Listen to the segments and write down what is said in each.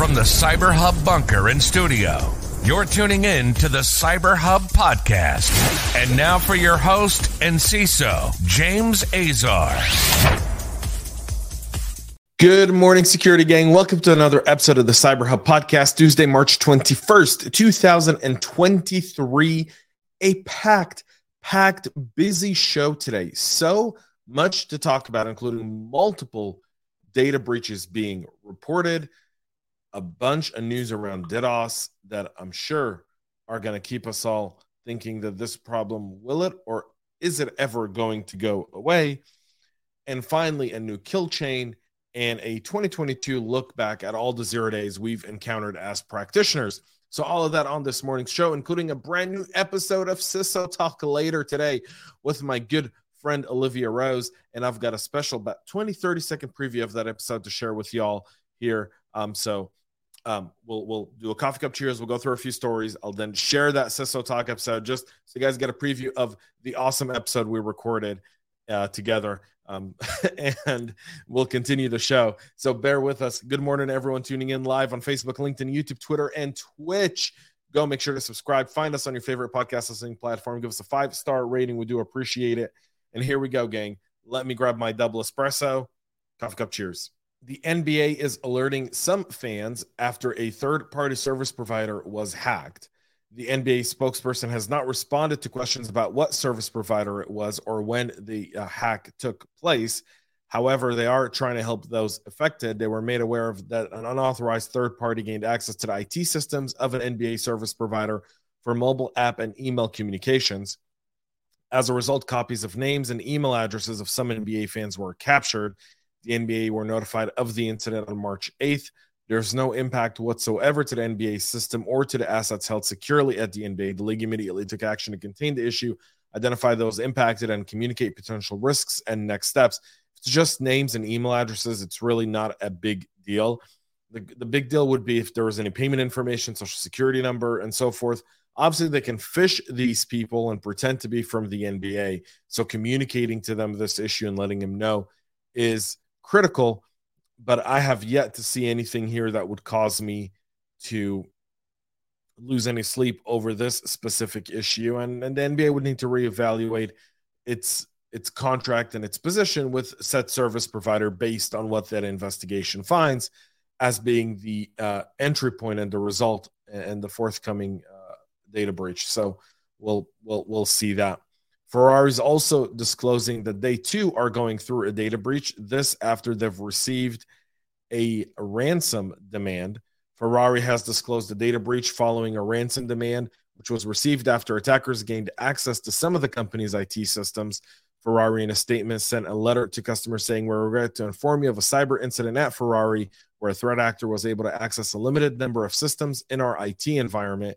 From the Cyber Hub bunker in studio, you're tuning in to the Cyber Hub podcast. And now for your host and CISO, James Azar. Good morning, security gang. Welcome to another episode of the Cyber Hub podcast, Tuesday, March 21st, 2023. A packed, packed, busy show today. So much to talk about, including multiple data breaches being reported, a bunch of news around DDoS that I'm sure are going to keep us all thinking that this problem will it or is it ever going to go away? And finally, a new kill chain and a 2022 look back at all the zero days we've encountered as practitioners. So, all of that on this morning's show, including a brand new episode of CISO Talk later today with my good friend Olivia Rose. And I've got a special about 20, 30 second preview of that episode to share with y'all here. Um, so, um, we'll we'll do a coffee cup cheers. We'll go through a few stories. I'll then share that CISO Talk episode just so you guys get a preview of the awesome episode we recorded uh, together. Um, and we'll continue the show. So bear with us. Good morning, everyone tuning in live on Facebook, LinkedIn, YouTube, Twitter, and Twitch. Go make sure to subscribe. Find us on your favorite podcast listening platform. Give us a five star rating. We do appreciate it. And here we go, gang. Let me grab my double espresso. Coffee cup cheers the NBA is alerting some fans after a third party service provider was hacked. The NBA spokesperson has not responded to questions about what service provider it was or when the uh, hack took place. However, they are trying to help those affected. They were made aware of that an unauthorized third party gained access to the IT systems of an NBA service provider for mobile app and email communications. As a result, copies of names and email addresses of some NBA fans were captured the NBA were notified of the incident on March 8th. There's no impact whatsoever to the NBA system or to the assets held securely at the NBA. The league immediately took action to contain the issue, identify those impacted, and communicate potential risks and next steps. It's just names and email addresses. It's really not a big deal. The, the big deal would be if there was any payment information, social security number, and so forth. Obviously, they can phish these people and pretend to be from the NBA. So, communicating to them this issue and letting them know is critical, but I have yet to see anything here that would cause me to lose any sleep over this specific issue. And, and the NBA would need to reevaluate its its contract and its position with said service provider based on what that investigation finds as being the uh, entry point and the result and the forthcoming uh, data breach. So we'll we'll we'll see that. Ferrari is also disclosing that they too are going through a data breach. This after they've received a ransom demand. Ferrari has disclosed a data breach following a ransom demand, which was received after attackers gained access to some of the company's IT systems. Ferrari, in a statement, sent a letter to customers saying, We regret to inform you of a cyber incident at Ferrari where a threat actor was able to access a limited number of systems in our IT environment.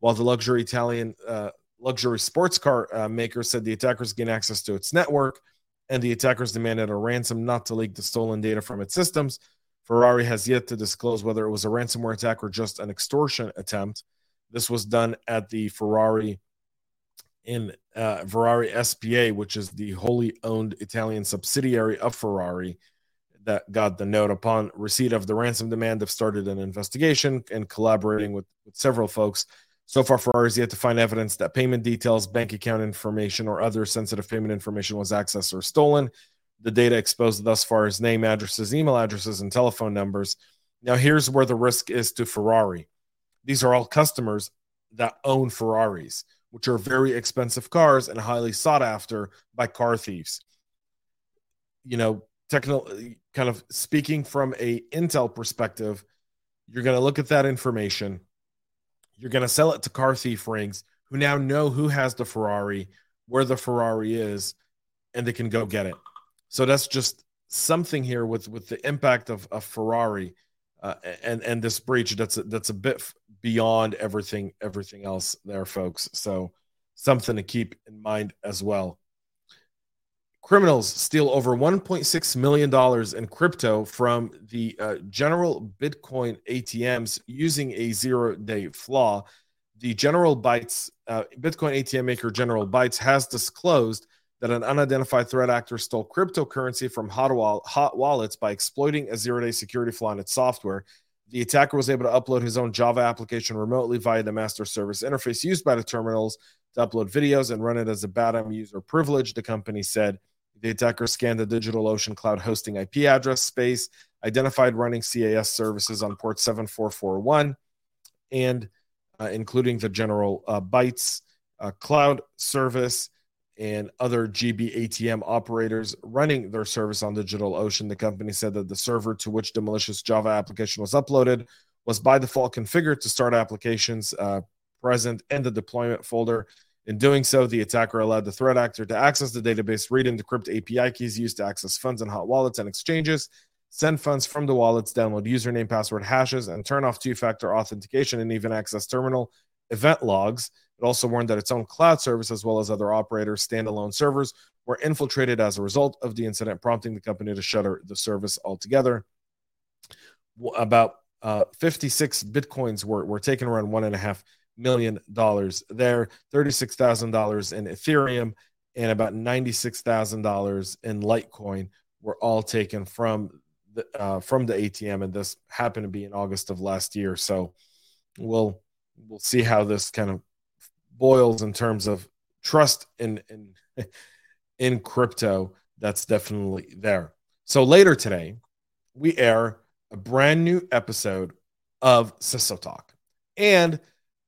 While the luxury Italian uh, luxury sports car uh, maker said the attackers gained access to its network and the attackers demanded a ransom not to leak the stolen data from its systems. Ferrari has yet to disclose whether it was a ransomware attack or just an extortion attempt. This was done at the Ferrari in uh, Ferrari SPA, which is the wholly owned Italian subsidiary of Ferrari, that got the note. Upon receipt of the ransom demand, have started an investigation and collaborating with, with several folks so far, Ferrari has yet to find evidence that payment details, bank account information, or other sensitive payment information was accessed or stolen. The data exposed thus far is name, addresses, email addresses, and telephone numbers. Now, here's where the risk is to Ferrari. These are all customers that own Ferraris, which are very expensive cars and highly sought after by car thieves. You know, technical kind of speaking from a Intel perspective, you're going to look at that information you're going to sell it to car thief rings who now know who has the Ferrari, where the Ferrari is, and they can go get it. So that's just something here with with the impact of a Ferrari uh, and and this breach that's a, that's a bit beyond everything everything else there, folks. So something to keep in mind as well. Criminals steal over $1.6 million in crypto from the uh, general Bitcoin ATMs using a zero day flaw. The General Bytes, uh, Bitcoin ATM maker General Bytes has disclosed that an unidentified threat actor stole cryptocurrency from hot, wall- hot wallets by exploiting a zero day security flaw in its software. The attacker was able to upload his own Java application remotely via the master service interface used by the terminals to upload videos and run it as a BATM user privilege, the company said. The attacker scanned the DigitalOcean cloud hosting IP address space, identified running CAS services on port 7441, and uh, including the general uh, bytes uh, cloud service and other GB ATM operators running their service on DigitalOcean. The company said that the server to which the malicious Java application was uploaded was by default configured to start applications uh, present in the deployment folder. In doing so, the attacker allowed the threat actor to access the database, read and decrypt API keys used to access funds in hot wallets and exchanges, send funds from the wallets, download username, password hashes, and turn off two factor authentication and even access terminal event logs. It also warned that its own cloud service, as well as other operators' standalone servers, were infiltrated as a result of the incident, prompting the company to shutter the service altogether. About uh, 56 bitcoins were, were taken around one and a half million dollars there, thirty-six thousand dollars in Ethereum, and about ninety-six thousand dollars in Litecoin were all taken from the uh, from the ATM, and this happened to be in August of last year. So we'll we'll see how this kind of boils in terms of trust in in in crypto. That's definitely there. So later today, we air a brand new episode of Talk. And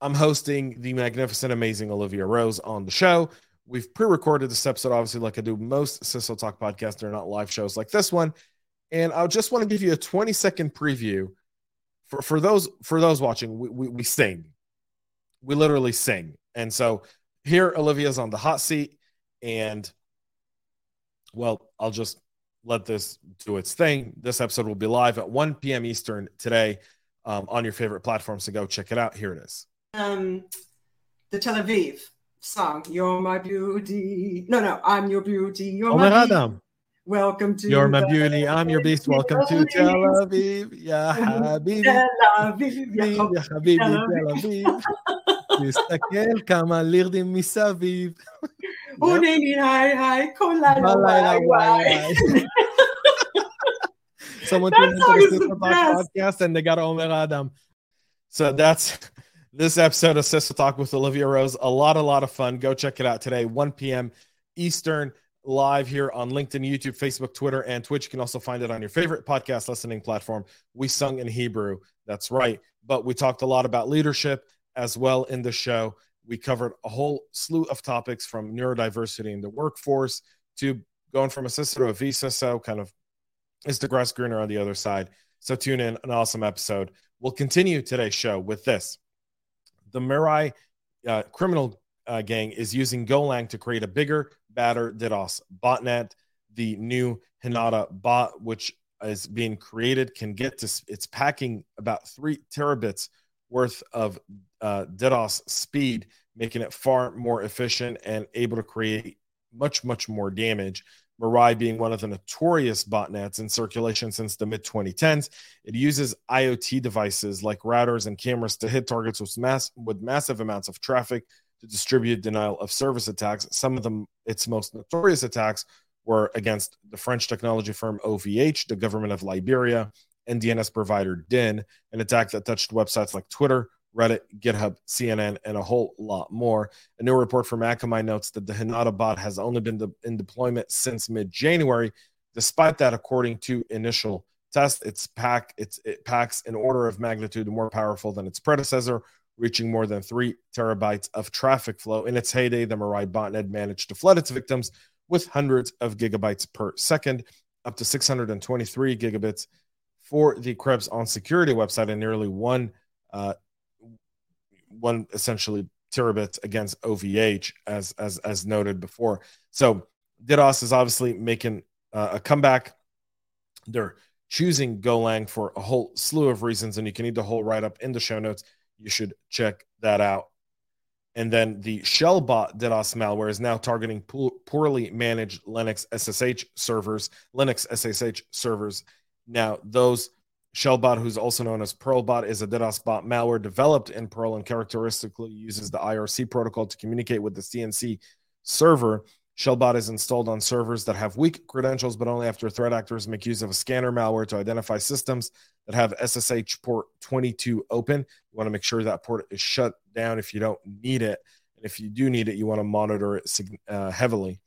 I'm hosting the magnificent, amazing Olivia Rose on the show. We've pre-recorded this episode, obviously, like I do most CISO Talk podcasts. They're not live shows like this one. And I just want to give you a 20 second preview for, for those for those watching. We, we, we sing, we literally sing, and so here Olivia's on the hot seat, and well, I'll just let this do its thing. This episode will be live at 1 p.m. Eastern today um, on your favorite platforms. So go check it out. Here it is Um, the Tel Aviv song, You're My Beauty. No, no, I'm Your Beauty. You're Omer my Adam. Welcome to You're my the- beauty. I'm your beast. Welcome to Tel Aviv. Ya Habibi. Tel Aviv. Ya Habibi. Tel Aviv. תסתכל כמה לירדים מסביב. Uneni, hi, hi, כל לילה, בלילה, וואי, וואי, וואי. Someone That tuned into song the is the Sister Talk best. podcast and they got Omer Adam. So that's this episode of CISO Talk with Olivia Rose. A lot, a lot of fun. Go check it out today, 1 p.m. Eastern, live here on LinkedIn, YouTube, Facebook, Twitter, and Twitch. You can also find it on your favorite podcast listening platform. We sung in Hebrew. That's right. But we talked a lot about leadership as well in the show. We covered a whole slew of topics from neurodiversity in the workforce to going from a CISO to a VCISO, kind of is the grass greener on the other side. So tune in, an awesome episode. We'll continue today's show with this. The Mirai uh, criminal uh, gang is using Golang to create a bigger, badder DDoS botnet. The new Hinata bot, which is being created, can get to it's packing about three terabits worth of uh, DDoS speed, making it far more efficient and able to create much, much more damage. Mirai being one of the notorious botnets in circulation since the mid 2010s. It uses IoT devices like routers and cameras to hit targets with, mass, with massive amounts of traffic to distribute denial of service attacks. Some of them, its most notorious attacks, were against the French technology firm OVH, the government of Liberia, and DNS provider Dyn, an attack that touched websites like Twitter, Reddit, GitHub, CNN, and a whole lot more. A new report from Akamai notes that the Hinata bot has only been de- in deployment since mid-January. Despite that, according to initial tests, its pack it's, it packs an order of magnitude more powerful than its predecessor, reaching more than three terabytes of traffic flow. In its heyday, the Mirai botnet managed to flood its victims with hundreds of gigabytes per second, up to 623 gigabits for the Krebs on security website, and nearly one uh, one essentially terabits against OVH, as as as noted before. So DDoS is obviously making uh, a comeback. They're choosing Golang for a whole slew of reasons, and you can read the whole write up in the show notes. You should check that out. And then the Shellbot DDoS malware is now targeting poor, poorly managed Linux SSH servers, Linux SSH servers. Now, those Shellbot, who's also known as Perlbot, is a DDoS bot malware developed in Perl and characteristically uses the IRC protocol to communicate with the CNC server. Shellbot is installed on servers that have weak credentials, but only after threat actors make use of a scanner malware to identify systems that have SSH port 22 open. You want to make sure that port is shut down if you don't need it. And if you do need it, you want to monitor it uh, heavily.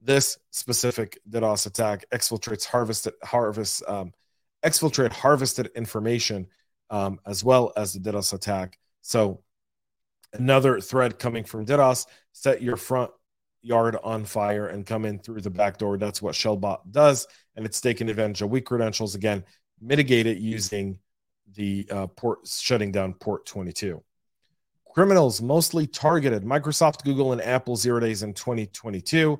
This specific DDoS attack exfiltrates harvested harvest um, exfiltrate harvested information um, as well as the DDoS attack. So another thread coming from DDoS: set your front yard on fire and come in through the back door. That's what Shellbot does, and it's taking advantage of weak credentials again. Mitigate it using the uh, port shutting down port 22. Criminals mostly targeted Microsoft, Google, and Apple zero days in 2022.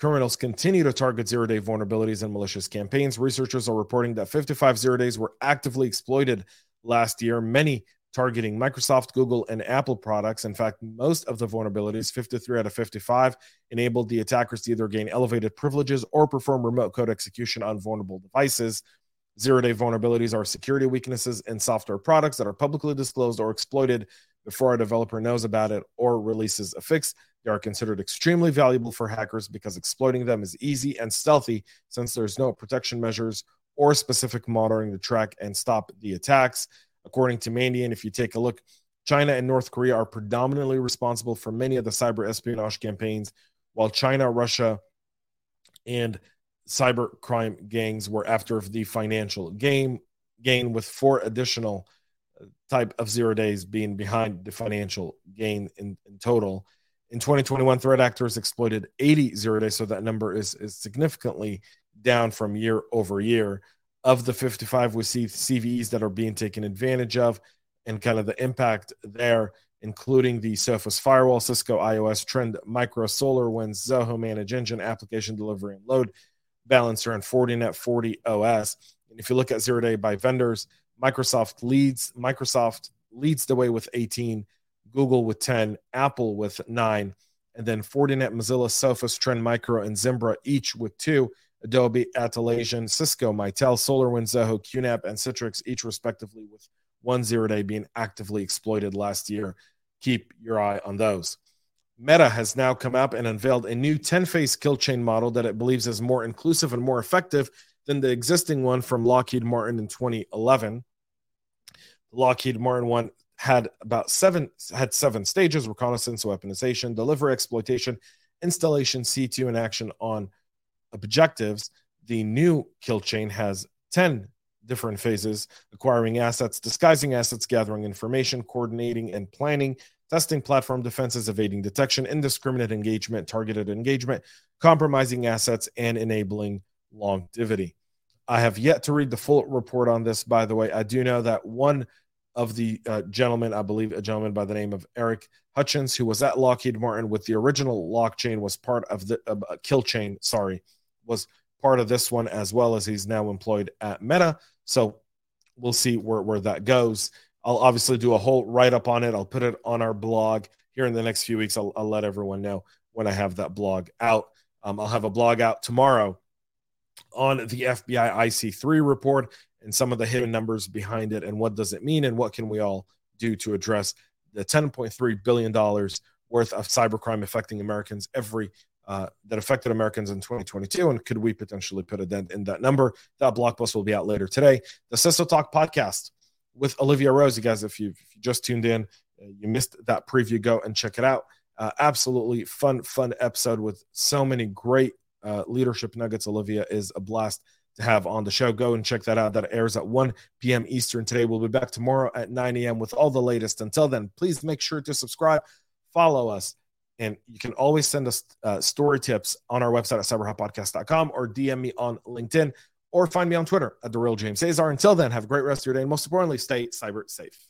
Criminals continue to target zero day vulnerabilities and malicious campaigns. Researchers are reporting that 55 zero days were actively exploited last year, many targeting Microsoft, Google, and Apple products. In fact, most of the vulnerabilities, 53 out of 55, enabled the attackers to either gain elevated privileges or perform remote code execution on vulnerable devices. Zero day vulnerabilities are security weaknesses in software products that are publicly disclosed or exploited before a developer knows about it or releases a fix. They are considered extremely valuable for hackers because exploiting them is easy and stealthy since there's no protection measures or specific monitoring to track and stop the attacks. According to Mandiant, if you take a look, China and North Korea are predominantly responsible for many of the cyber espionage campaigns, while China, Russia, and cyber crime gangs were after the financial gain, gain with four additional type of zero days being behind the financial gain in, in total. In 2021, threat actors exploited 80 zero days, so that number is, is significantly down from year over year. Of the 55, we see CVEs that are being taken advantage of and kind of the impact there, including the Sophos Firewall, Cisco IOS, Trend Micro, SolarWinds, Zoho ManageEngine, Application Delivery and Load Balancer, and Fortinet FortiOS. And if you look at zero day by vendors, Microsoft leads. Microsoft leads the way with 18 Google with 10, Apple with 9, and then Fortinet, Mozilla, Sophos, Trend Micro, and Zimbra each with 2. Adobe, Atlassian, Cisco, Mitel, SolarWinds, Zoho, QNAP, and Citrix each respectively with one zero day being actively exploited last year. Keep your eye on those. Meta has now come up and unveiled a new 10 phase kill chain model that it believes is more inclusive and more effective than the existing one from Lockheed Martin in 2011. Lockheed Martin one had about seven had seven stages reconnaissance weaponization delivery exploitation installation c2 and action on objectives. The new kill chain has 10 different phases acquiring assets disguising assets gathering information coordinating and planning testing platform defenses evading detection indiscriminate engagement targeted engagement compromising assets and enabling longevity i have yet to read the full report on this by the way i do know that one of the uh, gentleman, I believe a gentleman by the name of Eric Hutchins, who was at Lockheed Martin with the original lock chain, was part of the uh, kill chain, sorry, was part of this one as well as he's now employed at Meta. So we'll see where, where that goes. I'll obviously do a whole write up on it. I'll put it on our blog here in the next few weeks. I'll, I'll let everyone know when I have that blog out. Um, I'll have a blog out tomorrow on the FBI IC3 report and some of the hidden numbers behind it and what does it mean and what can we all do to address the 10.3 billion dollars worth of cybercrime affecting Americans every uh, that affected Americans in 2022, and could we potentially put a dent in that number? That blog post will be out later today. The CISO Talk podcast with Olivia Rose. You guys, if you, if you just tuned in, uh, you missed that preview, go and check it out. Uh, absolutely fun, fun episode with so many great uh, leadership nuggets. Olivia is a blast to have on the show. Go and check that out. That airs at 1 p.m. Eastern today. We'll be back tomorrow at 9 a.m. with all the latest. Until then, please make sure to subscribe, follow us, and you can always send us uh, story tips on our website at cyberhubpodcast.com or DM me on LinkedIn or find me on Twitter at the real James Azar. Until then, have a great rest of your day. And most importantly, stay cyber safe.